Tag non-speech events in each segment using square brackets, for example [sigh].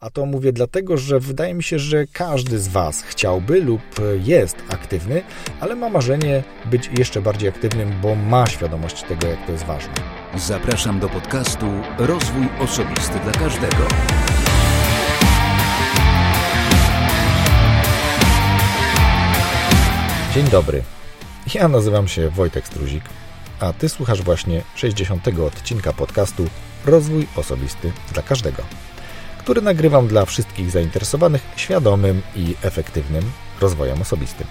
A to mówię dlatego, że wydaje mi się, że każdy z Was chciałby lub jest aktywny, ale ma marzenie być jeszcze bardziej aktywnym, bo ma świadomość tego, jak to jest ważne. Zapraszam do podcastu Rozwój Osobisty dla Każdego. Dzień dobry. Ja nazywam się Wojtek Struzik, a Ty słuchasz właśnie 60. odcinka podcastu Rozwój Osobisty dla Każdego który nagrywam dla wszystkich zainteresowanych świadomym i efektywnym rozwojem osobistym.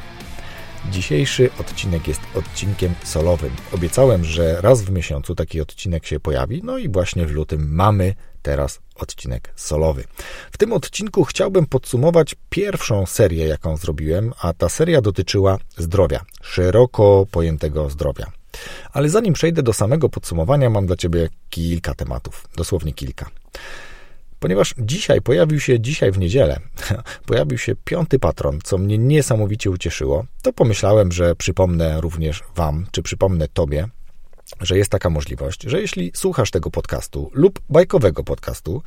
Dzisiejszy odcinek jest odcinkiem solowym. Obiecałem, że raz w miesiącu taki odcinek się pojawi, no i właśnie w lutym mamy teraz odcinek solowy. W tym odcinku chciałbym podsumować pierwszą serię, jaką zrobiłem, a ta seria dotyczyła zdrowia, szeroko pojętego zdrowia. Ale zanim przejdę do samego podsumowania, mam dla Ciebie kilka tematów, dosłownie kilka. Ponieważ dzisiaj pojawił się, dzisiaj w niedzielę, [laughs] pojawił się piąty patron, co mnie niesamowicie ucieszyło, to pomyślałem, że przypomnę również Wam, czy przypomnę Tobie, że jest taka możliwość, że jeśli słuchasz tego podcastu lub bajkowego podcastu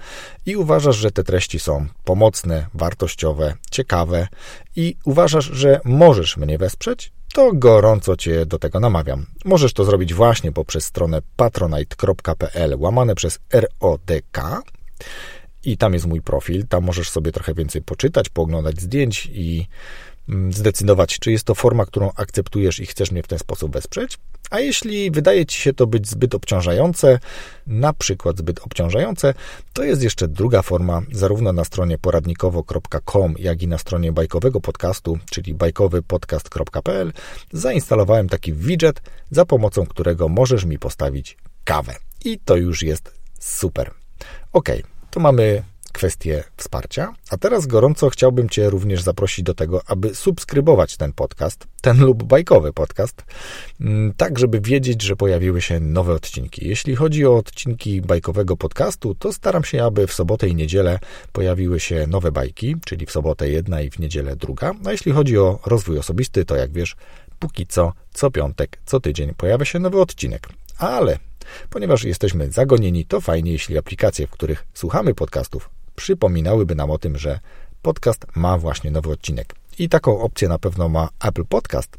i uważasz, że te treści są pomocne, wartościowe, ciekawe i uważasz, że możesz mnie wesprzeć, to gorąco Cię do tego namawiam. Możesz to zrobić właśnie poprzez stronę patronite.pl łamane przez RODK i tam jest mój profil. Tam możesz sobie trochę więcej poczytać, pooglądać zdjęć i mm, zdecydować, czy jest to forma, którą akceptujesz i chcesz mnie w ten sposób wesprzeć. A jeśli wydaje ci się to być zbyt obciążające, na przykład zbyt obciążające, to jest jeszcze druga forma, zarówno na stronie poradnikowo.com, jak i na stronie bajkowego podcastu, czyli bajkowypodcast.pl, zainstalowałem taki widget, za pomocą którego możesz mi postawić kawę. I to już jest super. Ok, to mamy kwestię wsparcia. A teraz gorąco chciałbym Cię również zaprosić do tego, aby subskrybować ten podcast, ten lub bajkowy podcast, mm, tak żeby wiedzieć, że pojawiły się nowe odcinki. Jeśli chodzi o odcinki bajkowego podcastu, to staram się, aby w sobotę i niedzielę pojawiły się nowe bajki, czyli w sobotę jedna i w niedzielę druga. A jeśli chodzi o rozwój osobisty, to jak wiesz, póki co, co piątek, co tydzień pojawia się nowy odcinek. Ale Ponieważ jesteśmy zagonieni, to fajnie, jeśli aplikacje, w których słuchamy podcastów, przypominałyby nam o tym, że podcast ma właśnie nowy odcinek. I taką opcję na pewno ma Apple Podcast,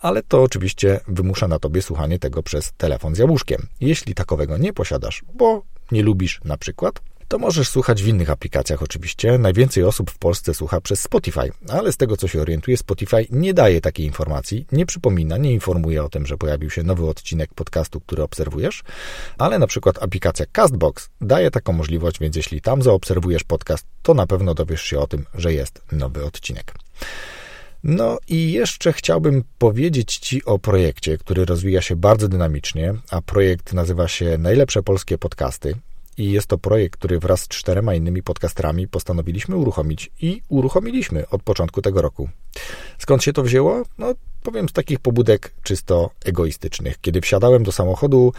ale to oczywiście wymusza na tobie słuchanie tego przez telefon z jabłuszkiem. Jeśli takowego nie posiadasz, bo nie lubisz na przykład, to możesz słuchać w innych aplikacjach oczywiście. Najwięcej osób w Polsce słucha przez Spotify, ale z tego co się orientuję, Spotify nie daje takiej informacji, nie przypomina, nie informuje o tym, że pojawił się nowy odcinek podcastu, który obserwujesz, ale na przykład aplikacja Castbox daje taką możliwość, więc jeśli tam zaobserwujesz podcast, to na pewno dowiesz się o tym, że jest nowy odcinek. No i jeszcze chciałbym powiedzieć Ci o projekcie, który rozwija się bardzo dynamicznie, a projekt nazywa się Najlepsze Polskie Podcasty i jest to projekt, który wraz z czterema innymi podcasterami postanowiliśmy uruchomić i uruchomiliśmy od początku tego roku. Skąd się to wzięło? No, powiem z takich pobudek czysto egoistycznych. Kiedy wsiadałem do samochodu,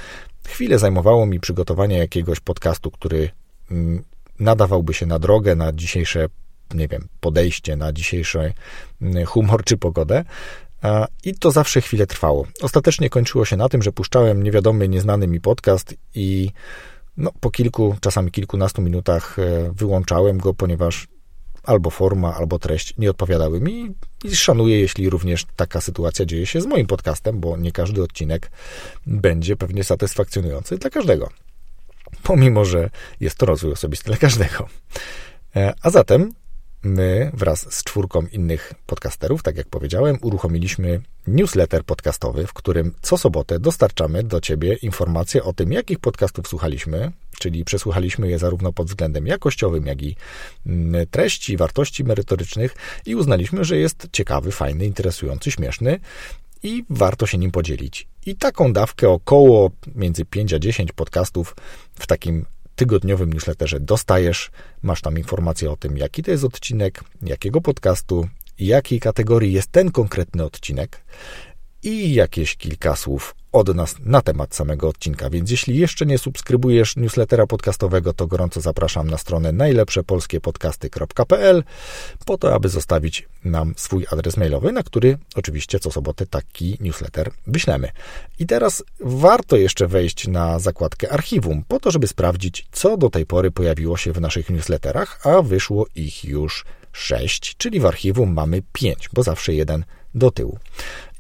chwilę zajmowało mi przygotowanie jakiegoś podcastu, który mm, nadawałby się na drogę, na dzisiejsze, nie wiem, podejście, na dzisiejszy mm, humor czy pogodę. I to zawsze chwilę trwało. Ostatecznie kończyło się na tym, że puszczałem niewiadomy, nieznany mi podcast i no, po kilku, czasami kilkunastu minutach e, wyłączałem go, ponieważ albo forma, albo treść nie odpowiadały mi i szanuję, jeśli również taka sytuacja dzieje się z moim podcastem, bo nie każdy odcinek będzie pewnie satysfakcjonujący dla każdego. Pomimo, że jest to rozwój osobisty dla każdego. E, a zatem my wraz z czwórką innych podcasterów, tak jak powiedziałem, uruchomiliśmy newsletter podcastowy, w którym co sobotę dostarczamy do Ciebie informacje o tym, jakich podcastów słuchaliśmy, czyli przesłuchaliśmy je zarówno pod względem jakościowym, jak i mm, treści, wartości merytorycznych i uznaliśmy, że jest ciekawy, fajny, interesujący, śmieszny i warto się nim podzielić. I taką dawkę około między 5 a 10 podcastów w takim tygodniowym newsletterze dostajesz. Masz tam informacje o tym, jaki to jest odcinek, jakiego podcastu, jakiej kategorii jest ten konkretny odcinek. I jakieś kilka słów od nas na temat samego odcinka. Więc jeśli jeszcze nie subskrybujesz newslettera podcastowego, to gorąco zapraszam na stronę najlepszepolskiepodcasty.pl po to, aby zostawić nam swój adres mailowy, na który oczywiście co sobotę taki newsletter wyślemy. I teraz warto jeszcze wejść na zakładkę archiwum, po to, żeby sprawdzić, co do tej pory pojawiło się w naszych newsletterach, a wyszło ich już sześć, czyli w archiwum mamy pięć, bo zawsze jeden do tyłu.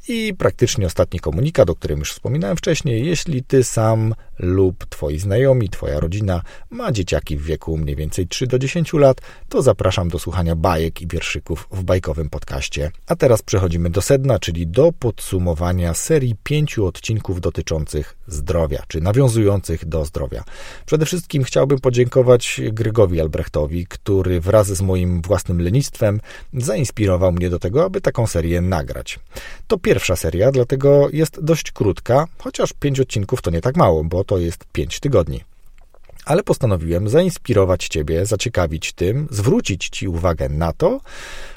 I praktycznie ostatni komunikat, o którym już wspominałem wcześniej, jeśli ty sam lub twoi znajomi, twoja rodzina ma dzieciaki w wieku mniej więcej 3 do 10 lat, to zapraszam do słuchania bajek i wierszyków w bajkowym podcaście. A teraz przechodzimy do sedna, czyli do podsumowania serii pięciu odcinków dotyczących zdrowia, czy nawiązujących do zdrowia. Przede wszystkim chciałbym podziękować Grygowi Albrechtowi, który wraz z moim własnym lenistwem zainspirował mnie do tego, aby taką serię nagrać. To pierwsza seria, dlatego jest dość krótka, chociaż pięć odcinków to nie tak mało, bo to jest pięć tygodni. Ale postanowiłem zainspirować Ciebie, zaciekawić tym, zwrócić Ci uwagę na to,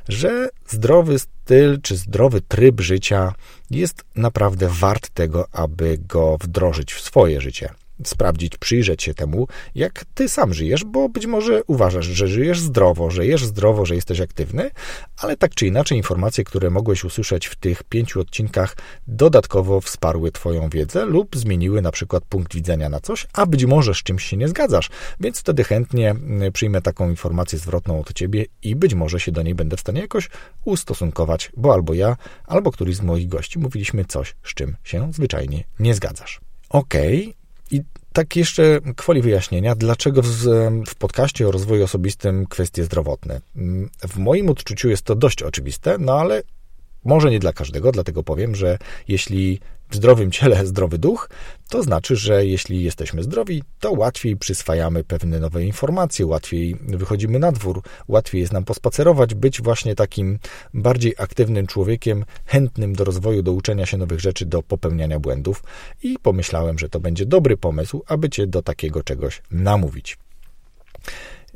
że zdrowy styl czy zdrowy tryb życia jest naprawdę wart tego, aby go wdrożyć w swoje życie sprawdzić, przyjrzeć się temu, jak ty sam żyjesz, bo być może uważasz, że żyjesz zdrowo, że jesz zdrowo, że jesteś aktywny, ale tak czy inaczej informacje, które mogłeś usłyszeć w tych pięciu odcinkach dodatkowo wsparły twoją wiedzę lub zmieniły na przykład punkt widzenia na coś, a być może z czymś się nie zgadzasz, więc wtedy chętnie mm, przyjmę taką informację zwrotną od ciebie i być może się do niej będę w stanie jakoś ustosunkować, bo albo ja, albo któryś z moich gości mówiliśmy coś, z czym się zwyczajnie nie zgadzasz. Okej, okay. I tak jeszcze kwoli wyjaśnienia, dlaczego w, w podcaście o rozwoju osobistym kwestie zdrowotne. W moim odczuciu jest to dość oczywiste, no ale może nie dla każdego, dlatego powiem, że jeśli zdrowym ciele zdrowy duch, to znaczy, że jeśli jesteśmy zdrowi, to łatwiej przyswajamy pewne nowe informacje, łatwiej wychodzimy na dwór, łatwiej jest nam pospacerować, być właśnie takim bardziej aktywnym człowiekiem, chętnym do rozwoju, do uczenia się nowych rzeczy, do popełniania błędów i pomyślałem, że to będzie dobry pomysł, aby cię do takiego czegoś namówić.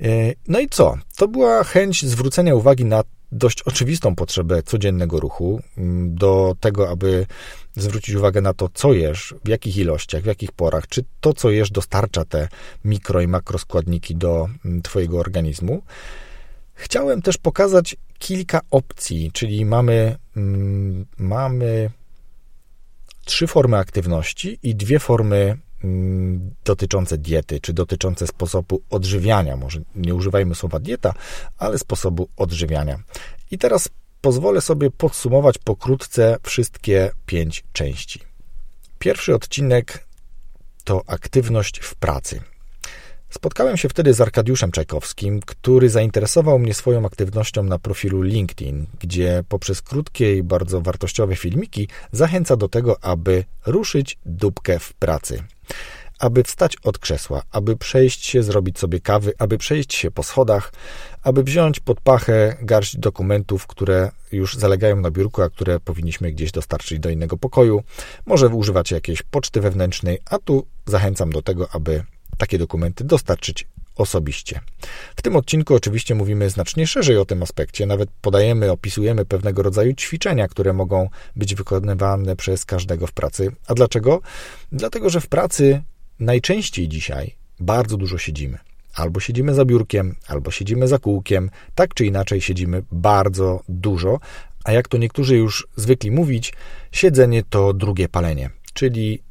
E, no i co? To była chęć zwrócenia uwagi na dość oczywistą potrzebę codziennego ruchu, mm, do tego, aby zwrócić uwagę na to, co jesz, w jakich ilościach, w jakich porach, czy to, co jesz, dostarcza te mikro i makroskładniki do mm, Twojego organizmu. Chciałem też pokazać kilka opcji, czyli mamy, mm, mamy trzy formy aktywności i dwie formy Mm, dotyczące diety, czy dotyczące sposobu odżywiania. Może nie używajmy słowa dieta, ale sposobu odżywiania. I teraz pozwolę sobie podsumować pokrótce wszystkie pięć części. Pierwszy odcinek to aktywność w pracy. Spotkałem się wtedy z Arkadiuszem Czajkowskim, który zainteresował mnie swoją aktywnością na profilu LinkedIn, gdzie poprzez krótkie i bardzo wartościowe filmiki zachęca do tego, aby ruszyć dupkę w pracy. Aby wstać od krzesła, aby przejść się, zrobić sobie kawy, aby przejść się po schodach, aby wziąć pod pachę garść dokumentów, które już zalegają na biurku, a które powinniśmy gdzieś dostarczyć do innego pokoju. Może używać jakiejś poczty wewnętrznej, a tu zachęcam do tego, aby takie dokumenty dostarczyć osobiście. W tym odcinku oczywiście mówimy znacznie szerzej o tym aspekcie, nawet podajemy, opisujemy pewnego rodzaju ćwiczenia, które mogą być wykonywane przez każdego w pracy. A dlaczego? Dlatego, że w pracy najczęściej dzisiaj bardzo dużo siedzimy. Albo siedzimy za biurkiem, albo siedzimy za kółkiem, tak czy inaczej siedzimy bardzo dużo, a jak to niektórzy już zwykli mówić, siedzenie to drugie palenie, czyli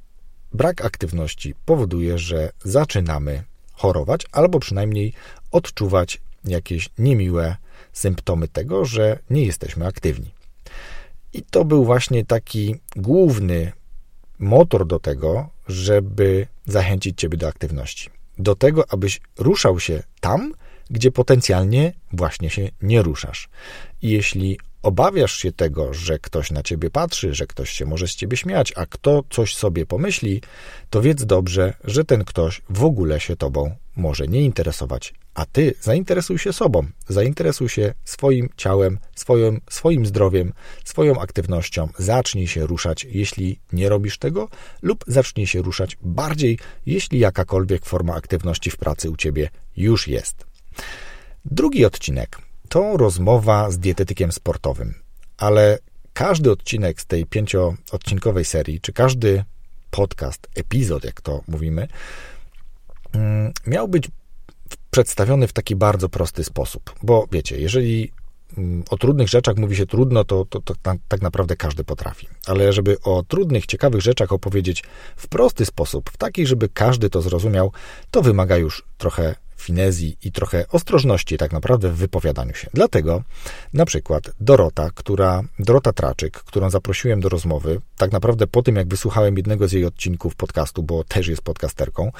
Brak aktywności powoduje, że zaczynamy chorować albo przynajmniej odczuwać jakieś niemiłe symptomy tego, że nie jesteśmy aktywni. I to był właśnie taki główny motor do tego, żeby zachęcić Ciebie do aktywności. Do tego, abyś ruszał się tam, gdzie potencjalnie właśnie się nie ruszasz. I jeśli obawiasz się tego, że ktoś na ciebie patrzy, że ktoś się może z ciebie śmiać, a kto coś sobie pomyśli, to wiedz dobrze, że ten ktoś w ogóle się tobą może nie interesować, a ty zainteresuj się sobą, zainteresuj się swoim ciałem, swoim, swoim zdrowiem, swoją aktywnością. Zacznij się ruszać, jeśli nie robisz tego, lub zacznij się ruszać bardziej, jeśli jakakolwiek forma aktywności w pracy u ciebie już jest. Drugi odcinek to rozmowa z dietetykiem sportowym, ale każdy odcinek z tej pięcioodcinkowej serii, czy każdy podcast, epizod, jak to mówimy, mm, miał być przedstawiony w taki bardzo prosty sposób. Bo wiecie, jeżeli mm, o trudnych rzeczach mówi się trudno, to, to, to tak naprawdę każdy potrafi. Ale żeby o trudnych, ciekawych rzeczach opowiedzieć w prosty sposób, w taki, żeby każdy to zrozumiał, to wymaga już trochę finezji i trochę ostrożności tak naprawdę w wypowiadaniu się. Dlatego na przykład Dorota, która, Dorota Traczyk, którą zaprosiłem do rozmowy, tak naprawdę po tym jak wysłuchałem jednego z jej odcinków podcastu, bo też jest podcasterką,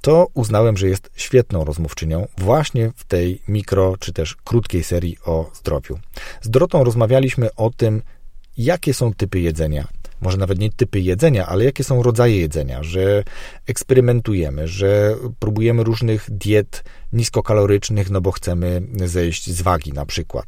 to uznałem, że jest świetną rozmówczynią właśnie w tej mikro czy też krótkiej serii o zdrowiu. Z Dorotą rozmawialiśmy o tym, jakie są typy jedzenia, może nawet nie typy jedzenia, ale jakie są rodzaje jedzenia, że eksperymentujemy, że próbujemy różnych diet niskokalorycznych, no bo chcemy zejść z wagi na przykład.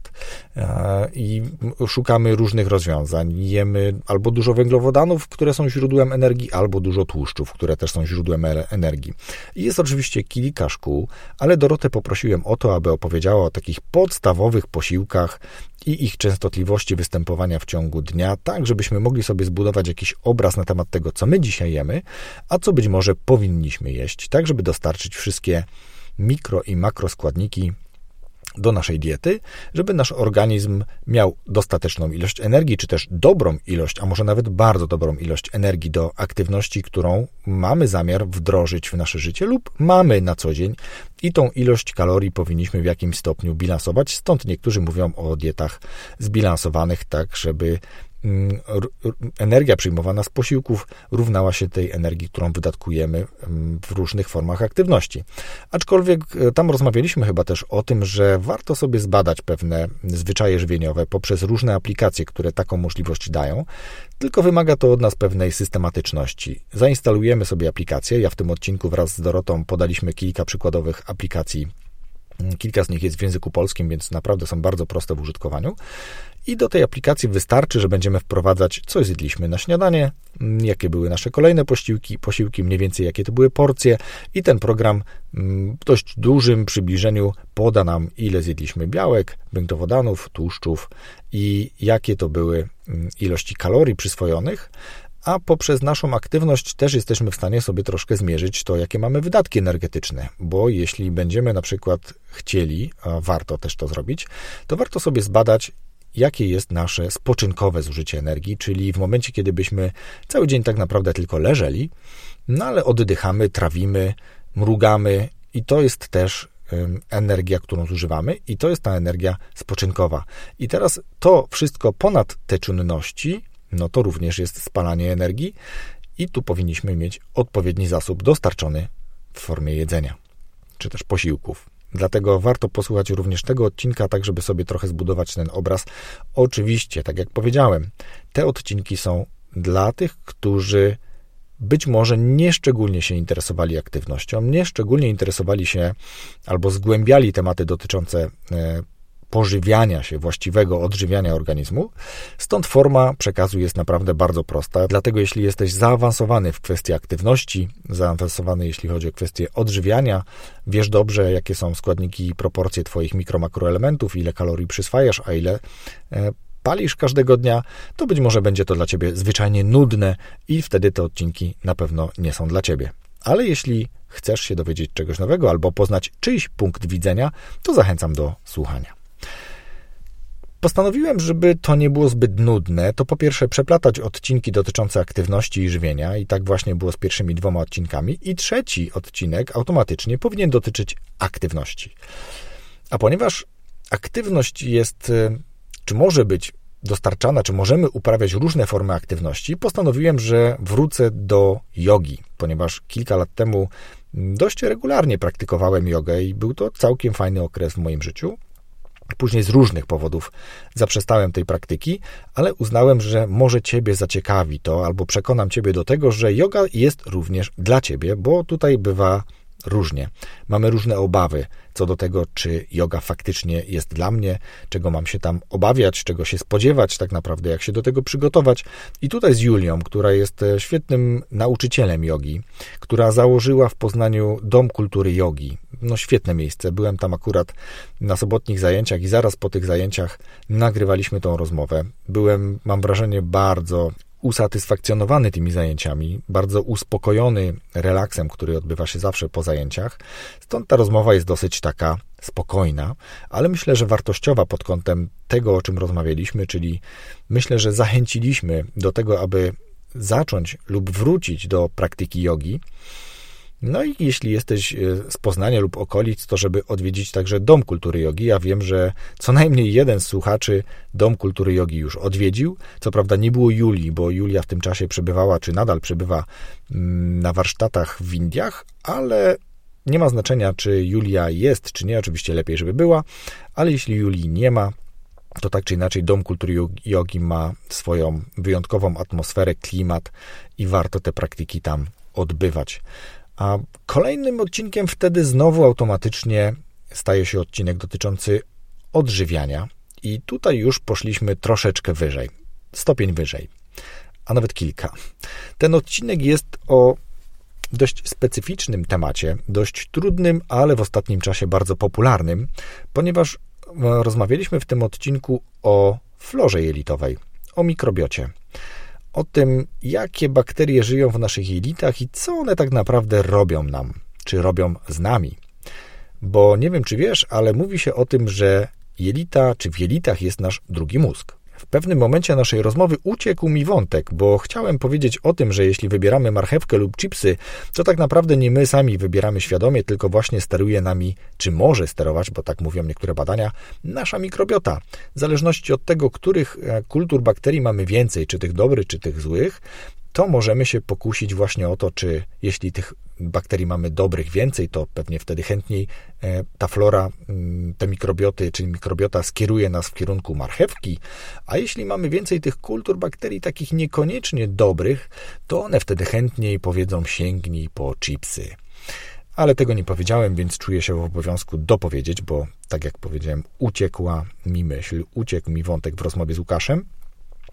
E, I szukamy różnych rozwiązań. Jemy albo dużo węglowodanów, które są źródłem energii, albo dużo tłuszczów, które też są źródłem energii. I jest oczywiście kilka szkół, ale Dorotę poprosiłem o to, aby opowiedziała o takich podstawowych posiłkach i ich częstotliwości występowania w ciągu dnia, tak żebyśmy mogli sobie zbudować jakiś obraz na temat tego, co my dzisiaj jemy, a co być może powinniśmy jeść, tak żeby dostarczyć wszystkie mikro i makroskładniki do naszej diety, żeby nasz organizm miał dostateczną ilość energii, czy też dobrą ilość, a może nawet bardzo dobrą ilość energii do aktywności, którą mamy zamiar wdrożyć w nasze życie lub mamy na co dzień i tą ilość kalorii powinniśmy w jakimś stopniu bilansować. Stąd niektórzy mówią o dietach zbilansowanych, tak żeby energia przyjmowana z posiłków równała się tej energii, którą wydatkujemy mm, w różnych formach aktywności. Aczkolwiek e, tam rozmawialiśmy chyba też o tym, że warto sobie zbadać pewne zwyczaje żywieniowe poprzez różne aplikacje, które taką możliwość dają, tylko wymaga to od nas pewnej systematyczności. Zainstalujemy sobie aplikację. Ja w tym odcinku wraz z Dorotą podaliśmy kilka przykładowych aplikacji Kilka z nich jest w języku polskim, więc naprawdę są bardzo proste w użytkowaniu. I do tej aplikacji wystarczy, że będziemy wprowadzać, co zjedliśmy na śniadanie, jakie były nasze kolejne posiłki, posiłki, mniej więcej jakie to były porcje, i ten program mm, w dość dużym przybliżeniu poda nam, ile zjedliśmy białek, węglowodanów, tłuszczów i jakie to były mm, ilości kalorii przyswojonych, a poprzez naszą aktywność też jesteśmy w stanie sobie troszkę zmierzyć to, jakie mamy wydatki energetyczne, bo jeśli będziemy na przykład chcieli, a warto też to zrobić, to warto sobie zbadać, jakie jest nasze spoczynkowe zużycie energii, czyli w momencie, kiedy byśmy cały dzień tak naprawdę tylko leżeli, no ale oddychamy, trawimy, mrugamy i to jest też energia, którą zużywamy i to jest ta energia spoczynkowa. I teraz to wszystko ponad te czynności no to również jest spalanie energii i tu powinniśmy mieć odpowiedni zasób dostarczony w formie jedzenia, czy też posiłków. Dlatego warto posłuchać również tego odcinka, tak żeby sobie trochę zbudować ten obraz. Oczywiście, tak jak powiedziałem, te odcinki są dla tych, którzy być może nie szczególnie się interesowali aktywnością, nie szczególnie interesowali się albo zgłębiali tematy dotyczące e, pożywiania się, właściwego odżywiania organizmu. Stąd forma przekazu jest naprawdę bardzo prosta. Dlatego, jeśli jesteś zaawansowany w kwestii aktywności, zaawansowany jeśli chodzi o kwestię odżywiania, wiesz dobrze, jakie są składniki i proporcje Twoich mikro-makroelementów, ile kalorii przyswajasz, a ile e, palisz każdego dnia, to być może będzie to dla Ciebie zwyczajnie nudne i wtedy te odcinki na pewno nie są dla Ciebie. Ale jeśli chcesz się dowiedzieć czegoś nowego albo poznać czyjś punkt widzenia, to zachęcam do słuchania. Postanowiłem, żeby to nie było zbyt nudne, to po pierwsze przeplatać odcinki dotyczące aktywności i żywienia, i tak właśnie było z pierwszymi dwoma odcinkami, i trzeci odcinek automatycznie powinien dotyczyć aktywności. A ponieważ aktywność jest, y, czy może być dostarczana, czy możemy uprawiać różne formy aktywności, postanowiłem, że wrócę do jogi, ponieważ kilka lat temu dość regularnie praktykowałem jogę i był to całkiem fajny okres w moim życiu. Później z różnych powodów zaprzestałem tej praktyki, ale uznałem, że może Ciebie zaciekawi to, albo przekonam Ciebie do tego, że yoga jest również dla Ciebie, bo tutaj bywa różnie. Mamy różne obawy co do tego, czy yoga faktycznie jest dla mnie, czego mam się tam obawiać, czego się spodziewać tak naprawdę, jak się do tego przygotować. I tutaj z Julią, która jest e, świetnym nauczycielem jogi, która założyła w Poznaniu Dom Kultury Jogi. No świetne miejsce. Byłem tam akurat na sobotnich zajęciach i zaraz po tych zajęciach nagrywaliśmy tą rozmowę. Byłem, mam wrażenie, bardzo usatysfakcjonowany tymi zajęciami, bardzo uspokojony relaksem, który odbywa się zawsze po zajęciach. Stąd ta rozmowa jest dosyć taka spokojna, ale myślę, że wartościowa pod kątem tego, o czym rozmawialiśmy, czyli myślę, że zachęciliśmy do tego, aby zacząć lub wrócić do praktyki jogi no i jeśli jesteś e, z Poznania lub okolic, to żeby odwiedzić także Dom Kultury Jogi. Ja wiem, że co najmniej jeden z słuchaczy Dom Kultury Jogi już odwiedził. Co prawda nie było Julii, bo Julia w tym czasie przebywała, czy nadal przebywa mm, na warsztatach w Indiach, ale nie ma znaczenia, czy Julia jest, czy nie. Oczywiście lepiej, żeby była, ale jeśli Julii nie ma, to tak czy inaczej Dom Kultury Jogi ma swoją wyjątkową atmosferę, klimat i warto te praktyki tam odbywać. A kolejnym odcinkiem wtedy znowu automatycznie staje się odcinek dotyczący odżywiania. I tutaj już poszliśmy troszeczkę wyżej, stopień wyżej, a nawet kilka. Ten odcinek jest o dość specyficznym temacie, dość trudnym, ale w ostatnim czasie bardzo popularnym, ponieważ e, rozmawialiśmy w tym odcinku o florze jelitowej, o mikrobiocie o tym, jakie bakterie żyją w naszych jelitach i co one tak naprawdę robią nam, czy robią z nami. Bo nie wiem, czy wiesz, ale mówi się o tym, że jelita, czy w jelitach jest nasz drugi mózg. W pewnym momencie naszej rozmowy uciekł mi wątek, bo chciałem powiedzieć o tym, że jeśli wybieramy marchewkę lub chipsy, to tak naprawdę nie my sami wybieramy świadomie, tylko właśnie steruje nami, czy może sterować, bo tak mówią niektóre badania, nasza mikrobiota. W zależności od tego, których e, kultur bakterii mamy więcej, czy tych dobrych, czy tych złych, to możemy się pokusić właśnie o to, czy jeśli tych bakterii mamy dobrych więcej, to pewnie wtedy chętniej e, ta flora, te mikrobioty, czyli mikrobiota skieruje nas w kierunku marchewki, a jeśli mamy więcej tych kultur bakterii takich niekoniecznie dobrych, to one wtedy chętniej powiedzą sięgnij po chipsy. Ale tego nie powiedziałem, więc czuję się w obowiązku dopowiedzieć, bo tak jak powiedziałem, uciekła mi myśl, uciekł mi wątek w rozmowie z Łukaszem.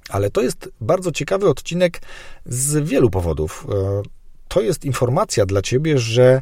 Ale to jest bardzo ciekawy odcinek z wielu powodów. To jest informacja dla ciebie, że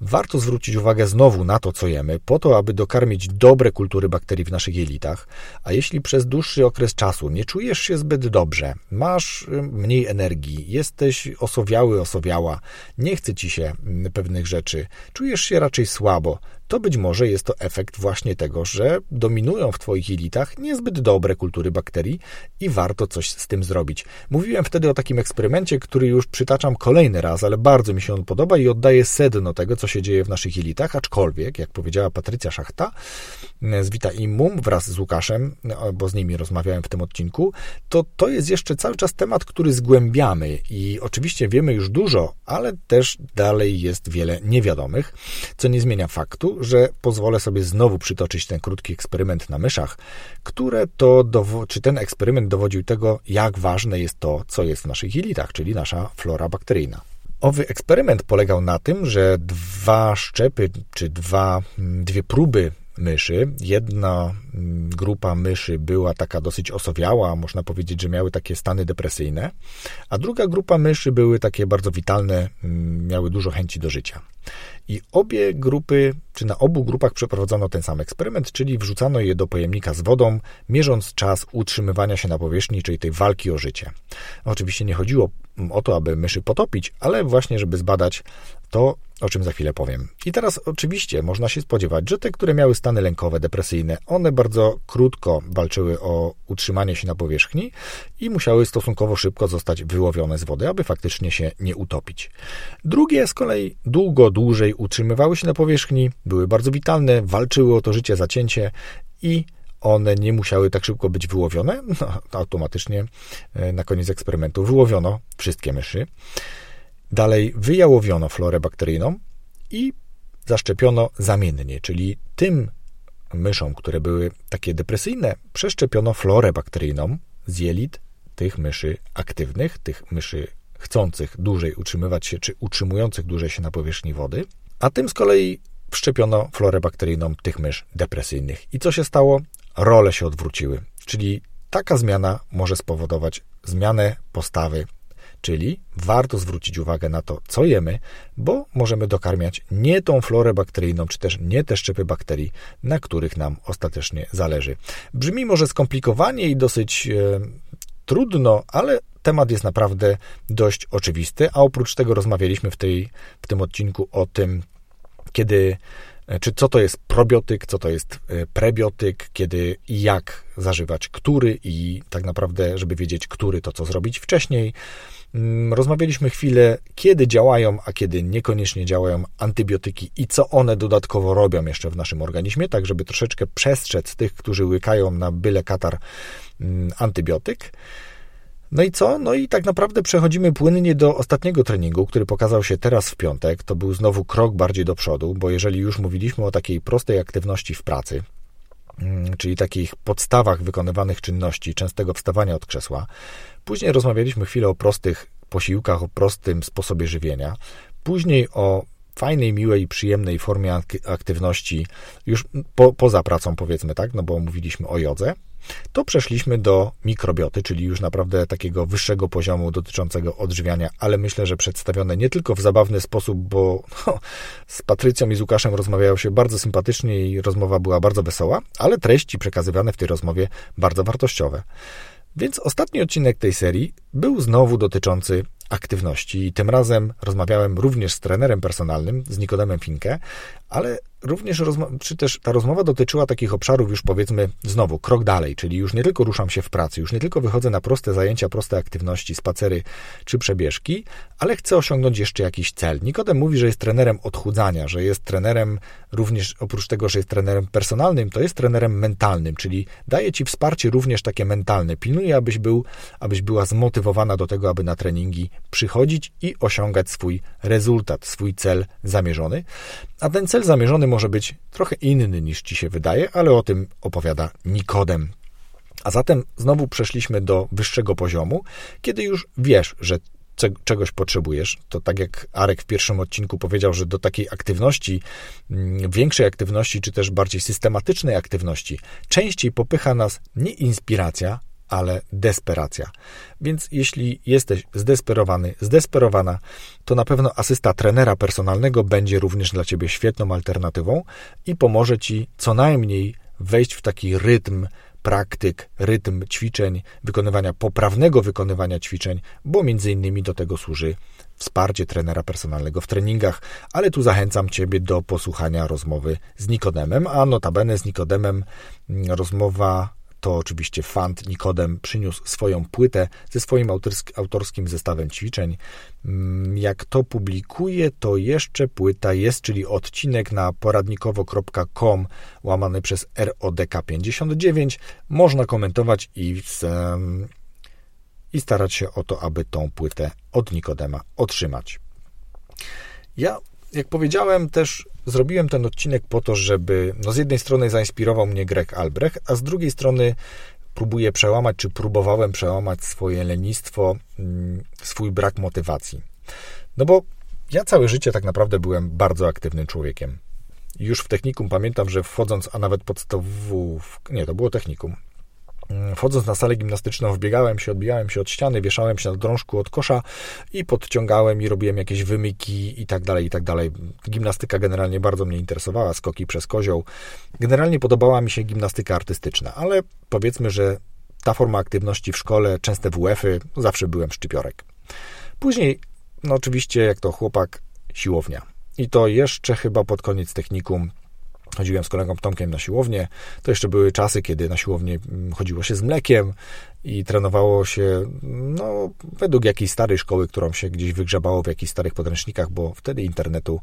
warto zwrócić uwagę znowu na to, co jemy, po to, aby dokarmić dobre kultury bakterii w naszych jelitach. A jeśli przez dłuższy okres czasu nie czujesz się zbyt dobrze, masz y, mniej energii, jesteś osowiały, osowiała, nie chce ci się mm, pewnych rzeczy, czujesz się raczej słabo, to być może jest to efekt właśnie tego, że dominują w Twoich jelitach niezbyt dobre kultury bakterii i warto coś z tym zrobić. Mówiłem wtedy o takim eksperymencie, który już przytaczam kolejny raz, ale bardzo mi się on podoba i oddaje sedno tego, co się dzieje w naszych jelitach, aczkolwiek, jak powiedziała Patrycja Szachta z Vita Immum wraz z Łukaszem, bo z nimi rozmawiałem w tym odcinku, to to jest jeszcze cały czas temat, który zgłębiamy i oczywiście wiemy już dużo, ale też dalej jest wiele niewiadomych, co nie zmienia faktu, że pozwolę sobie znowu przytoczyć ten krótki eksperyment na myszach, które to, czy ten eksperyment dowodził tego, jak ważne jest to, co jest w naszych jelitach, czyli nasza flora bakteryjna. Owy eksperyment polegał na tym, że dwa szczepy, czy dwa, dwie próby myszy. Jedna mm, grupa myszy była taka dosyć osowiała, można powiedzieć, że miały takie stany depresyjne, a druga grupa myszy były takie bardzo witalne, mm, miały dużo chęci do życia. I obie grupy, czy na obu grupach przeprowadzono ten sam eksperyment, czyli wrzucano je do pojemnika z wodą, mierząc czas utrzymywania się na powierzchni, czyli tej walki o życie. Oczywiście nie chodziło o to, aby myszy potopić, ale właśnie, żeby zbadać to, o czym za chwilę powiem. I teraz oczywiście można się spodziewać, że te, które miały stany lękowe, depresyjne, one bardzo krótko walczyły o utrzymanie się na powierzchni i musiały stosunkowo szybko zostać wyłowione z wody, aby faktycznie się nie utopić. Drugie z kolei długo, dłużej utrzymywały się na powierzchni, były bardzo witalne, walczyły o to życie zacięcie i one nie musiały tak szybko być wyłowione. No, automatycznie e, na koniec eksperymentu wyłowiono wszystkie myszy. Dalej wyjałowiono florę bakteryjną i zaszczepiono zamiennie, czyli tym myszom, które były takie depresyjne, przeszczepiono florę bakteryjną z jelit tych myszy aktywnych, tych myszy chcących dłużej utrzymywać się, czy utrzymujących dłużej się na powierzchni wody. a tym z kolei wszczepiono florę bakteryjną tych mysz depresyjnych. I co się stało? Role się odwróciły, czyli taka zmiana może spowodować zmianę postawy Czyli warto zwrócić uwagę na to, co jemy, bo możemy dokarmiać nie tą florę bakteryjną, czy też nie te szczepy bakterii, na których nam ostatecznie zależy. Brzmi może skomplikowanie i dosyć e, trudno, ale temat jest naprawdę dość oczywisty, a oprócz tego rozmawialiśmy w, tej, w tym odcinku o tym, kiedy e, czy co to jest probiotyk, co to jest e, prebiotyk, kiedy i jak zażywać który i tak naprawdę, żeby wiedzieć, który to co zrobić wcześniej. Mm, rozmawialiśmy chwilę, kiedy działają, a kiedy niekoniecznie działają antybiotyki i co one dodatkowo robią jeszcze w naszym organizmie, tak żeby troszeczkę przestrzec tych, którzy łykają na byle katar mm, antybiotyk. No i co? No i tak naprawdę przechodzimy płynnie do ostatniego treningu, który pokazał się teraz w piątek. To był znowu krok bardziej do przodu, bo jeżeli już mówiliśmy o takiej prostej aktywności w pracy, czyli takich podstawach wykonywanych czynności, częstego wstawania od krzesła, Później rozmawialiśmy chwilę o prostych posiłkach, o prostym sposobie żywienia. Później o fajnej, miłej i przyjemnej formie aktywności już po, poza pracą, powiedzmy tak, no bo mówiliśmy o jodze, to przeszliśmy do mikrobioty, czyli już naprawdę takiego wyższego poziomu dotyczącego odżywiania, ale myślę, że przedstawione nie tylko w zabawny sposób, bo no, z Patrycją i z Łukaszem rozmawiają się bardzo sympatycznie i rozmowa była bardzo wesoła, ale treści przekazywane w tej rozmowie bardzo wartościowe. Więc ostatni odcinek tej serii był znowu dotyczący aktywności. I tym razem rozmawiałem również z trenerem personalnym, z Nikodemem Finke, ale również, czy też ta rozmowa dotyczyła takich obszarów już powiedzmy znowu, krok dalej, czyli już nie tylko ruszam się w pracy, już nie tylko wychodzę na proste zajęcia, proste aktywności, spacery czy przebieżki, ale chcę osiągnąć jeszcze jakiś cel. Nikodem mówi, że jest trenerem odchudzania, że jest trenerem również, oprócz tego, że jest trenerem personalnym, to jest trenerem mentalnym, czyli daje Ci wsparcie również takie mentalne. Pilnuje, abyś był, abyś była zmotywowana do tego, aby na treningi przychodzić i osiągać swój rezultat, swój cel zamierzony. A ten cel zamierzony może być trochę inny niż ci się wydaje, ale o tym opowiada Nikodem. A zatem znowu przeszliśmy do wyższego poziomu, kiedy już wiesz, że czegoś potrzebujesz, to tak jak Arek w pierwszym odcinku powiedział, że do takiej aktywności, mm, większej aktywności, czy też bardziej systematycznej aktywności, częściej popycha nas nie inspiracja, ale desperacja. Więc jeśli jesteś zdesperowany, zdesperowana, to na pewno asysta trenera personalnego będzie również dla ciebie świetną alternatywą i pomoże ci co najmniej wejść w taki rytm praktyk, rytm ćwiczeń, wykonywania poprawnego wykonywania ćwiczeń, bo między innymi do tego służy wsparcie trenera personalnego w treningach, ale tu zachęcam Ciebie do posłuchania rozmowy z Nikodemem, a notabene z Nikodemem rozmowa to oczywiście Fant Nikodem przyniósł swoją płytę ze swoim autorskim zestawem ćwiczeń. Mm, jak to publikuje, to jeszcze płyta jest, czyli odcinek na poradnikowo.com łamany przez RODK59. Można komentować i, i starać się o to, aby tą płytę od Nikodema otrzymać. Ja jak powiedziałem, też zrobiłem ten odcinek po to, żeby no z jednej strony zainspirował mnie Greg Albrecht, a z drugiej strony próbuję przełamać, czy próbowałem przełamać swoje lenistwo, mm, swój brak motywacji. No bo ja całe życie tak naprawdę byłem bardzo aktywnym człowiekiem. Już w technikum pamiętam, że wchodząc, a nawet podstawów, nie, to było technikum, wchodząc na salę gimnastyczną, wbiegałem się, odbijałem się od ściany, wieszałem się na drążku od kosza i podciągałem i robiłem jakieś wymyki i tak dalej, i tak dalej. Gimnastyka generalnie bardzo mnie interesowała, skoki przez kozioł. Generalnie podobała mi się gimnastyka artystyczna, ale powiedzmy, że ta forma aktywności w szkole, częste WF-y, zawsze byłem szczypiorek. Później, no oczywiście, jak to chłopak, siłownia. I to jeszcze chyba pod koniec technikum Chodziłem z kolegą Tomkiem na siłownię. To jeszcze były czasy, kiedy na siłownię mm, chodziło się z mlekiem i trenowało się no, według jakiejś starej szkoły, którą się gdzieś wygrzebało w jakichś starych podręcznikach, bo wtedy internetu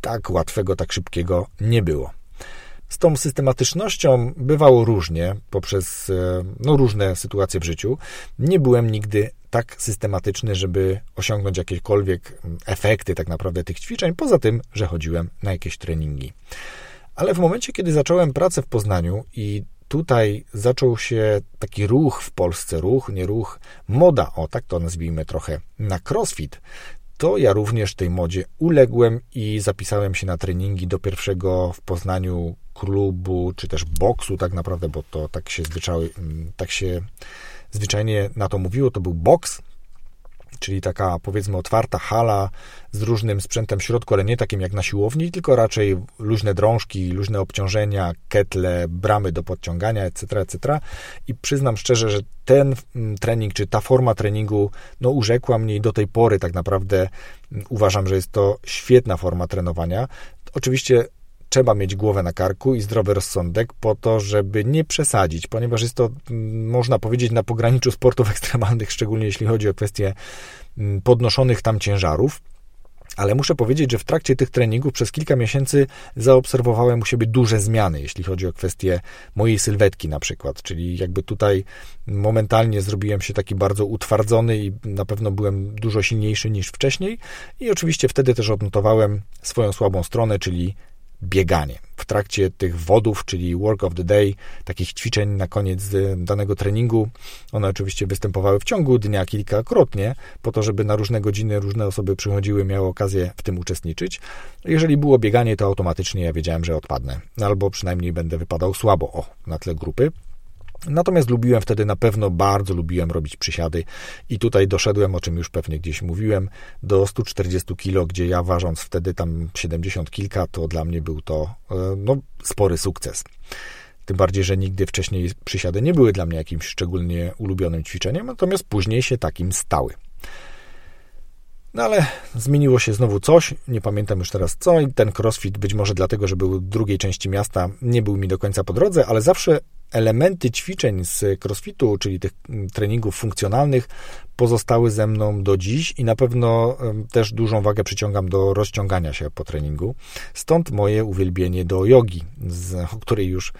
tak łatwego, tak szybkiego nie było. Z tą systematycznością bywało różnie poprzez e, no, różne sytuacje w życiu. Nie byłem nigdy tak systematyczny, żeby osiągnąć jakiekolwiek mm, efekty tak naprawdę tych ćwiczeń, poza tym, że chodziłem na jakieś treningi. Ale w momencie, kiedy zacząłem pracę w Poznaniu i tutaj zaczął się taki ruch w Polsce, ruch, nie ruch, moda, o tak to nazwijmy trochę, na crossfit, to ja również tej modzie uległem i zapisałem się na treningi do pierwszego w Poznaniu klubu, czy też boksu tak naprawdę, bo to tak się, zwyczaj, tak się zwyczajnie na to mówiło, to był boks, czyli taka powiedzmy otwarta hala z różnym sprzętem w środku, ale nie takim jak na siłowni, tylko raczej luźne drążki, luźne obciążenia, ketle, bramy do podciągania, etc., etc. I przyznam szczerze, że ten mm, trening, czy ta forma treningu, no urzekła mnie i do tej pory tak naprawdę mm, uważam, że jest to świetna forma trenowania. Oczywiście trzeba mieć głowę na karku i zdrowy rozsądek po to, żeby nie przesadzić, ponieważ jest to, mm, można powiedzieć, na pograniczu sportów [laughs] ekstremalnych, szczególnie jeśli chodzi o kwestie mm, podnoszonych tam ciężarów. Ale muszę powiedzieć, że w trakcie tych treningów przez kilka miesięcy zaobserwowałem u siebie duże zmiany, jeśli chodzi o kwestie mojej sylwetki na przykład. Czyli jakby tutaj momentalnie zrobiłem się taki bardzo utwardzony i na pewno byłem dużo silniejszy niż wcześniej. I oczywiście wtedy też odnotowałem swoją słabą stronę, czyli bieganie. W trakcie tych wodów, czyli work of the day, takich ćwiczeń na koniec danego treningu, one oczywiście występowały w ciągu dnia kilkakrotnie, po to, żeby na różne godziny różne osoby przychodziły, miały okazję w tym uczestniczyć. Jeżeli było bieganie, to automatycznie ja wiedziałem, że odpadnę, albo przynajmniej będę wypadał słabo o, na tle grupy. Natomiast lubiłem wtedy na pewno, bardzo lubiłem robić przysiady i tutaj doszedłem, o czym już pewnie gdzieś mówiłem, do 140 kg, gdzie ja ważąc wtedy tam 70 kilka, to dla mnie był to e, no, spory sukces. Tym bardziej, że nigdy wcześniej przysiady nie były dla mnie jakimś szczególnie ulubionym ćwiczeniem, natomiast później się takim stały. No ale zmieniło się znowu coś, nie pamiętam już teraz co, i ten crossfit być może dlatego, że był drugiej części miasta, nie był mi do końca po drodze, ale zawsze elementy ćwiczeń z crossfitu, czyli tych mm, treningów funkcjonalnych, pozostały ze mną do dziś i na pewno też dużą wagę przyciągam do rozciągania się po treningu. Stąd moje uwielbienie do jogi, o której już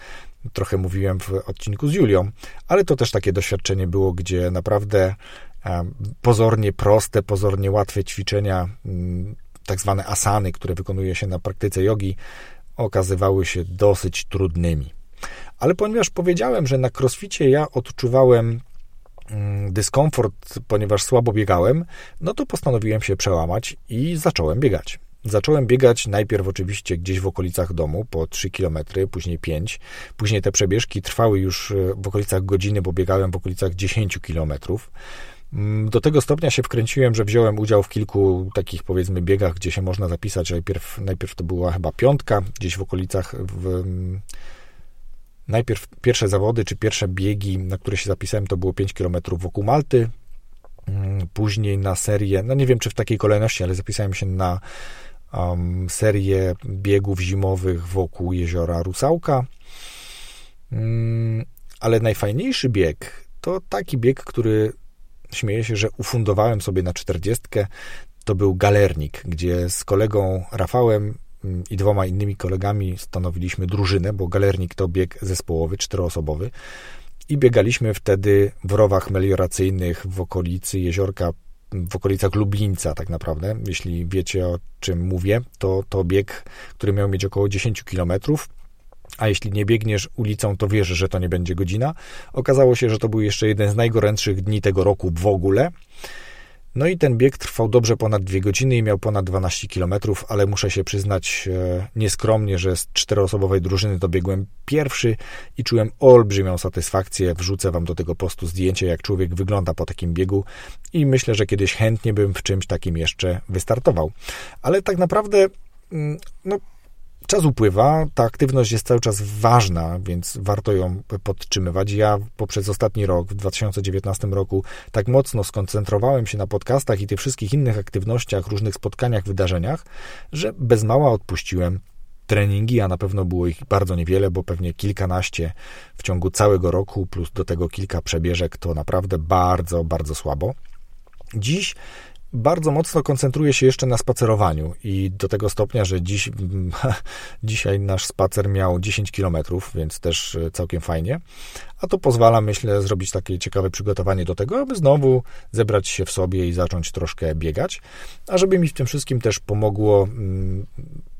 trochę mówiłem w odcinku z Julią, ale to też takie doświadczenie było, gdzie naprawdę pozornie proste, pozornie łatwe ćwiczenia, mm, tak zwane asany, które wykonuje się na praktyce jogi, okazywały się dosyć trudnymi. Ale ponieważ powiedziałem, że na crossficie ja odczuwałem mm, dyskomfort, ponieważ słabo biegałem, no to postanowiłem się przełamać i zacząłem biegać. Zacząłem biegać najpierw oczywiście gdzieś w okolicach domu, po 3 km, później 5. Później te przebieżki trwały już e, w okolicach godziny, bo biegałem w okolicach 10 km. Mm, do tego stopnia się wkręciłem, że wziąłem udział w kilku takich powiedzmy biegach, gdzie się można zapisać. Najpierw, najpierw to była chyba piątka, gdzieś w okolicach w, mm, Najpierw pierwsze zawody, czy pierwsze biegi, na które się zapisałem, to było 5 km wokół Malty. Mm, później na serię, no nie wiem czy w takiej kolejności, ale zapisałem się na um, serię biegów zimowych wokół jeziora Rusałka. Um, ale najfajniejszy bieg to taki bieg, który śmieję się, że ufundowałem sobie na czterdziestkę. To był galernik, gdzie z kolegą Rafałem i dwoma innymi kolegami stanowiliśmy drużynę, bo galernik to bieg zespołowy, czteroosobowy i biegaliśmy wtedy w rowach melioracyjnych w okolicy jeziorka, w okolicach Lublińca tak naprawdę. Jeśli wiecie o czym mówię, to to bieg, który miał mieć około 10 kilometrów, a jeśli nie biegniesz ulicą, to wiesz, że to nie będzie godzina. Okazało się, że to był jeszcze jeden z najgorętszych dni tego roku w ogóle. No i ten bieg trwał dobrze ponad dwie godziny i miał ponad 12 km, ale muszę się przyznać e, nieskromnie, że z czteroosobowej drużyny to biegłem pierwszy i czułem olbrzymią satysfakcję. Wrzucę wam do tego postu zdjęcie, jak człowiek wygląda po takim biegu i myślę, że kiedyś chętnie bym w czymś takim jeszcze wystartował. Ale tak naprawdę mm, no, Czas upływa, ta aktywność jest cały czas ważna, więc warto ją podtrzymywać. Ja poprzez ostatni rok, w 2019 roku, tak mocno skoncentrowałem się na podcastach i tych wszystkich innych aktywnościach, różnych spotkaniach, wydarzeniach, że bez mała odpuściłem treningi, a na pewno było ich bardzo niewiele, bo pewnie kilkanaście w ciągu całego roku, plus do tego kilka przebieżek, to naprawdę bardzo, bardzo słabo. Dziś bardzo mocno koncentruje się jeszcze na spacerowaniu i do tego stopnia, że dziś, [laughs] dzisiaj nasz spacer miał 10 km, więc też e, całkiem fajnie. A to pozwala, myślę, zrobić takie ciekawe przygotowanie do tego, aby znowu zebrać się w sobie i zacząć troszkę biegać. A żeby mi w tym wszystkim też pomogło mm,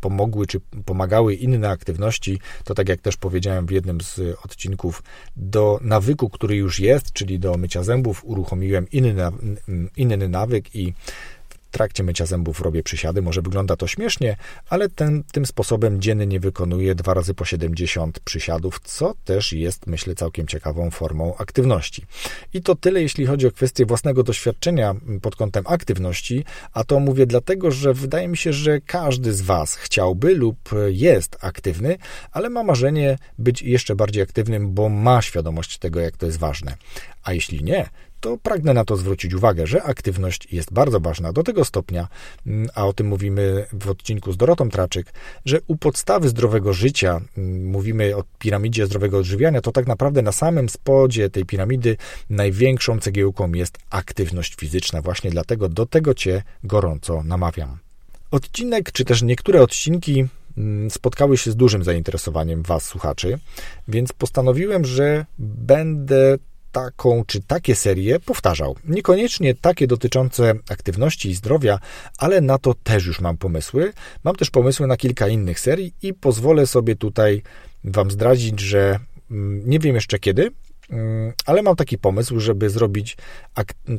pomogły czy pomagały inne aktywności, to tak jak też powiedziałem w jednym z odcinków, do nawyku, który już jest, czyli do mycia zębów, uruchomiłem inny, inny nawyk i trakcie mycia zębów robię przysiady. Może wygląda to śmiesznie, ale ten, tym sposobem dziennie wykonuję dwa razy po 70 przysiadów, co też jest, myślę, całkiem ciekawą formą aktywności. I to tyle, jeśli chodzi o kwestię własnego doświadczenia pod kątem aktywności, a to mówię dlatego, że wydaje mi się, że każdy z Was chciałby lub jest aktywny, ale ma marzenie być jeszcze bardziej aktywnym, bo ma świadomość tego, jak to jest ważne. A jeśli nie, to pragnę na to zwrócić uwagę, że aktywność jest bardzo ważna do tego stopnia, mm, a o tym mówimy w odcinku z Dorotą Traczyk, że u podstawy zdrowego życia, mm, mówimy o piramidzie zdrowego odżywiania, to tak naprawdę na samym spodzie tej piramidy największą cegiełką jest aktywność fizyczna. Właśnie dlatego do tego Cię gorąco namawiam. Odcinek, czy też niektóre odcinki mm, spotkały się z dużym zainteresowaniem Was, słuchaczy, więc postanowiłem, że będę taką czy takie serie powtarzał. Niekoniecznie takie dotyczące aktywności i zdrowia, ale na to też już mam pomysły. Mam też pomysły na kilka innych serii i pozwolę sobie tutaj Wam zdradzić, że mm, nie wiem jeszcze kiedy, ale mam taki pomysł, żeby zrobić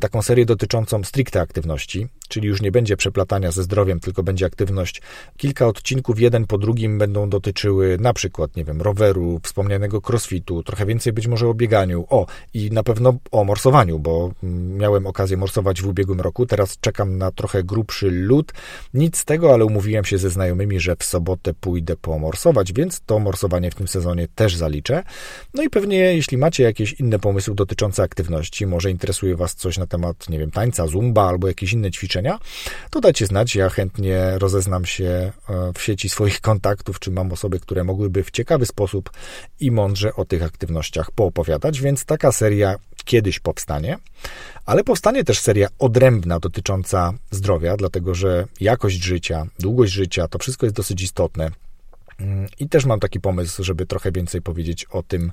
taką serię dotyczącą stricte aktywności, czyli już nie będzie przeplatania ze zdrowiem, tylko będzie aktywność. Kilka odcinków, jeden po drugim, będą dotyczyły na przykład, nie wiem, roweru, wspomnianego crossfitu, trochę więcej być może o bieganiu, o i na pewno o morsowaniu, bo mm, miałem okazję morsować w ubiegłym roku, teraz czekam na trochę grubszy lód. Nic z tego, ale umówiłem się ze znajomymi, że w sobotę pójdę pomorsować, więc to morsowanie w tym sezonie też zaliczę. No i pewnie, jeśli macie jakieś inne pomysły dotyczące aktywności, może interesuje Was coś na temat, nie wiem, tańca, zumba albo jakieś inne ćwiczenia, ćwiczenia, to dajcie znać. Ja chętnie rozeznam się e, w sieci swoich kontaktów, czy mam osoby, które mogłyby w ciekawy sposób i mądrze o tych aktywnościach poopowiadać, więc taka seria kiedyś powstanie, ale powstanie też seria odrębna dotycząca zdrowia, dlatego że jakość życia, długość życia, to wszystko jest dosyć istotne. Mm, I też mam taki pomysł, żeby trochę więcej powiedzieć o tym,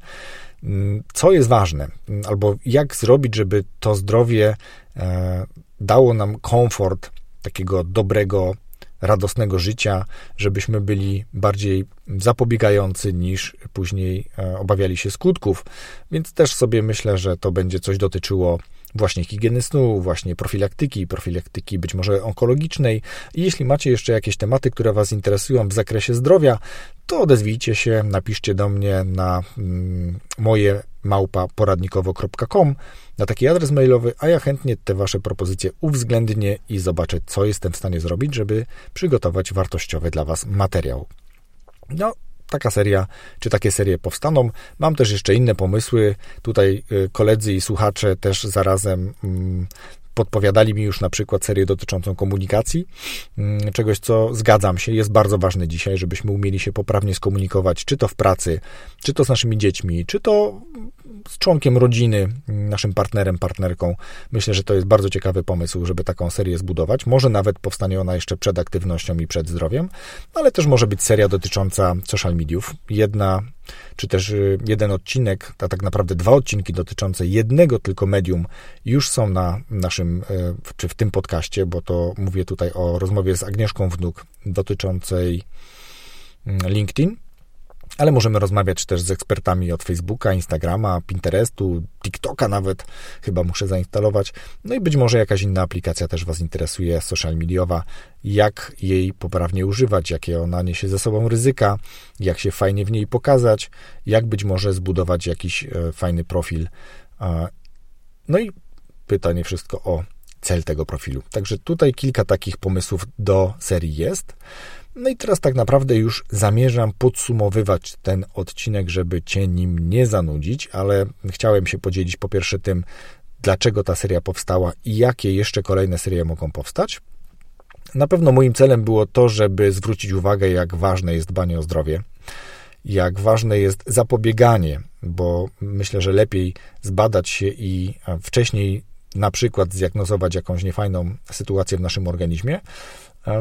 mm, co jest ważne, mm, albo jak zrobić, żeby to zdrowie e, dało nam komfort takiego dobrego, radosnego życia, żebyśmy byli bardziej zapobiegający niż później e, obawiali się skutków. Więc też sobie myślę, że to będzie coś dotyczyło właśnie higieny snu, właśnie profilaktyki, profilaktyki być może onkologicznej. I jeśli macie jeszcze jakieś tematy, które Was interesują w zakresie zdrowia, to odezwijcie się, napiszcie do mnie na mm, moje małpa poradnikowo.com na taki adres mailowy, a ja chętnie te Wasze propozycje uwzględnię i zobaczę, co jestem w stanie zrobić, żeby przygotować wartościowy dla Was materiał. No, taka seria, czy takie serie powstaną. Mam też jeszcze inne pomysły. Tutaj y, koledzy i słuchacze też zarazem mm, podpowiadali mi już na przykład serię dotyczącą komunikacji, mm, czegoś, co zgadzam się, jest bardzo ważne dzisiaj, żebyśmy umieli się poprawnie skomunikować, czy to w pracy, czy to z naszymi dziećmi, czy to z członkiem rodziny, naszym partnerem, partnerką. Myślę, że to jest bardzo ciekawy pomysł, żeby taką serię zbudować. Może nawet powstanie ona jeszcze przed aktywnością i przed zdrowiem, ale też może być seria dotycząca social mediów. Jedna czy też y, jeden odcinek, a tak naprawdę dwa odcinki dotyczące jednego tylko medium już są na naszym, y, czy w tym podcaście, bo to mówię tutaj o rozmowie z Agnieszką Wnuk dotyczącej mm, LinkedIn ale możemy rozmawiać też z ekspertami od Facebooka, Instagrama, Pinterestu, TikToka nawet, chyba muszę zainstalować. No i być może jakaś inna aplikacja też Was interesuje, social mediowa, jak jej poprawnie używać, jakie ona niesie ze sobą ryzyka, jak się fajnie w niej pokazać, jak być może zbudować jakiś e, fajny profil. No i pytanie wszystko o cel tego profilu. Także tutaj kilka takich pomysłów do serii jest. No i teraz tak naprawdę już zamierzam podsumowywać ten odcinek, żeby Cię nim nie zanudzić, ale chciałem się podzielić po pierwsze tym, dlaczego ta seria powstała i jakie jeszcze kolejne serie mogą powstać. Na pewno moim celem było to, żeby zwrócić uwagę, jak ważne jest dbanie o zdrowie, jak ważne jest zapobieganie, bo myślę, że lepiej zbadać się i wcześniej na przykład zdiagnozować jakąś niefajną sytuację w naszym organizmie,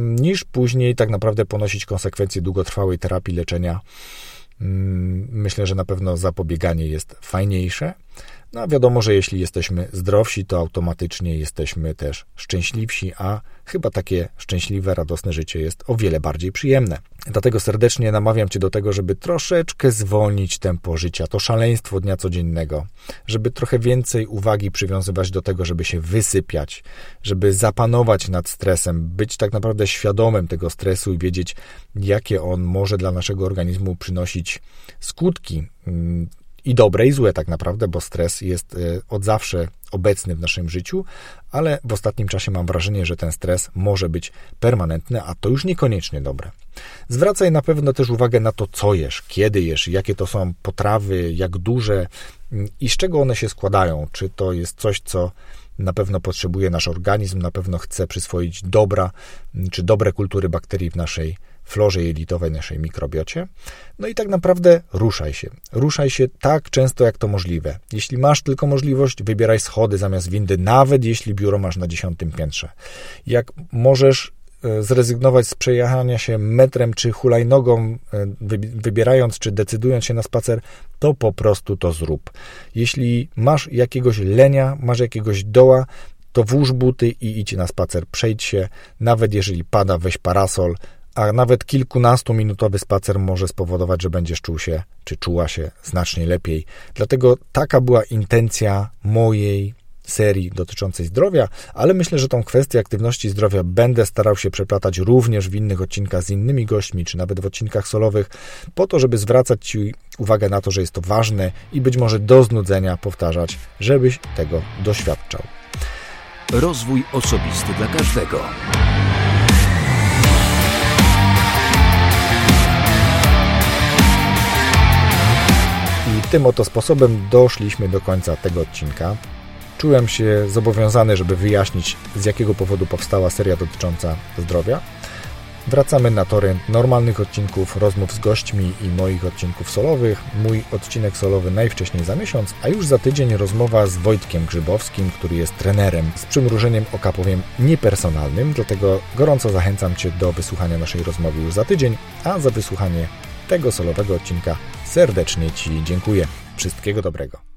niż później tak naprawdę ponosić konsekwencje długotrwałej terapii leczenia. Mm, myślę, że na pewno zapobieganie jest fajniejsze. No wiadomo, że jeśli jesteśmy zdrowsi, to automatycznie jesteśmy też szczęśliwsi, a chyba takie szczęśliwe, radosne życie jest o wiele bardziej przyjemne. Dlatego serdecznie namawiam Cię do tego, żeby troszeczkę zwolnić tempo życia, to szaleństwo dnia codziennego, żeby trochę więcej uwagi przywiązywać do tego, żeby się wysypiać, żeby zapanować nad stresem, być tak naprawdę świadomym tego stresu i wiedzieć, jakie on może dla naszego organizmu przynosić skutki mm, i dobre, i złe tak naprawdę, bo stres jest e, od zawsze obecny w naszym życiu, ale w ostatnim czasie mam wrażenie, że ten stres może być permanentny, a to już niekoniecznie dobre. Zwracaj na pewno też uwagę na to, co jesz, kiedy jesz, jakie to są potrawy, jak duże mm, i z czego one się składają. Czy to jest coś, co na pewno potrzebuje nasz organizm, na pewno chce przyswoić dobra, mm, czy dobre kultury bakterii w naszej florze jelitowej, naszej mikrobiocie. No i tak naprawdę ruszaj się. Ruszaj się tak często, jak to możliwe. Jeśli masz tylko możliwość, wybieraj schody zamiast windy, nawet jeśli biuro masz na dziesiątym piętrze. Jak możesz e, zrezygnować z przejechania się metrem czy hulajnogą, e, wybierając czy decydując się na spacer, to po prostu to zrób. Jeśli masz jakiegoś lenia, masz jakiegoś doła, to włóż buty i idź na spacer, przejdź się, nawet jeżeli pada, weź parasol, a nawet kilkunastominutowy spacer może spowodować, że będziesz czuł się, czy czuła się znacznie lepiej. Dlatego taka była intencja mojej serii dotyczącej zdrowia, ale myślę, że tą kwestię aktywności zdrowia będę starał się przeplatać również w innych odcinkach z innymi gośćmi, czy nawet w odcinkach solowych, po to, żeby zwracać Ci uwagę na to, że jest to ważne i być może do znudzenia powtarzać, żebyś tego doświadczał. Rozwój osobisty dla każdego. Tym oto sposobem doszliśmy do końca tego odcinka. Czułem się zobowiązany, żeby wyjaśnić, z jakiego powodu powstała seria dotycząca zdrowia. Wracamy na tory normalnych odcinków, rozmów z gośćmi i moich odcinków solowych. Mój odcinek solowy najwcześniej za miesiąc, a już za tydzień rozmowa z Wojtkiem Grzybowskim, który jest trenerem z przymrużeniem oka powiem niepersonalnym, dlatego gorąco zachęcam Cię do wysłuchania naszej rozmowy już za tydzień, a za wysłuchanie tego solowego odcinka serdecznie Ci dziękuję. Wszystkiego dobrego.